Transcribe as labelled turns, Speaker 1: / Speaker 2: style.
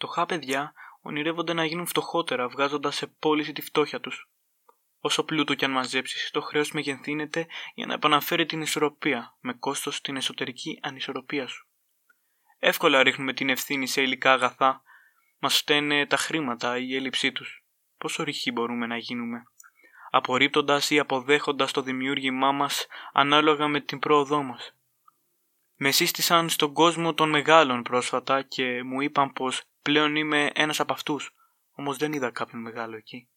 Speaker 1: Φτωχά παιδιά ονειρεύονται να γίνουν φτωχότερα, βγάζοντας σε πώληση τη φτώχεια τους. Όσο πλούτο κι αν μαζέψεις, το χρέος μεγενθύνεται για να επαναφέρει την ισορροπία, με κόστος την εσωτερική ανισορροπία σου. Εύκολα ρίχνουμε την ευθύνη σε υλικά αγαθά. Μας φταίνε τα χρήματα ή η έλλειψή τους. Πόσο ρηχοί μπορούμε να γίνουμε; Απορρίπτοντας ή αποδέχοντας το δημιούργημά μας ανάλογα με την πρόοδό μας. Με σύστησαν στον κόσμο των μεγάλων πρόσφατα και μου είπαν πως πλέον είμαι ένας από αυτούς, όμως δεν είδα κάποιον μεγάλο εκεί.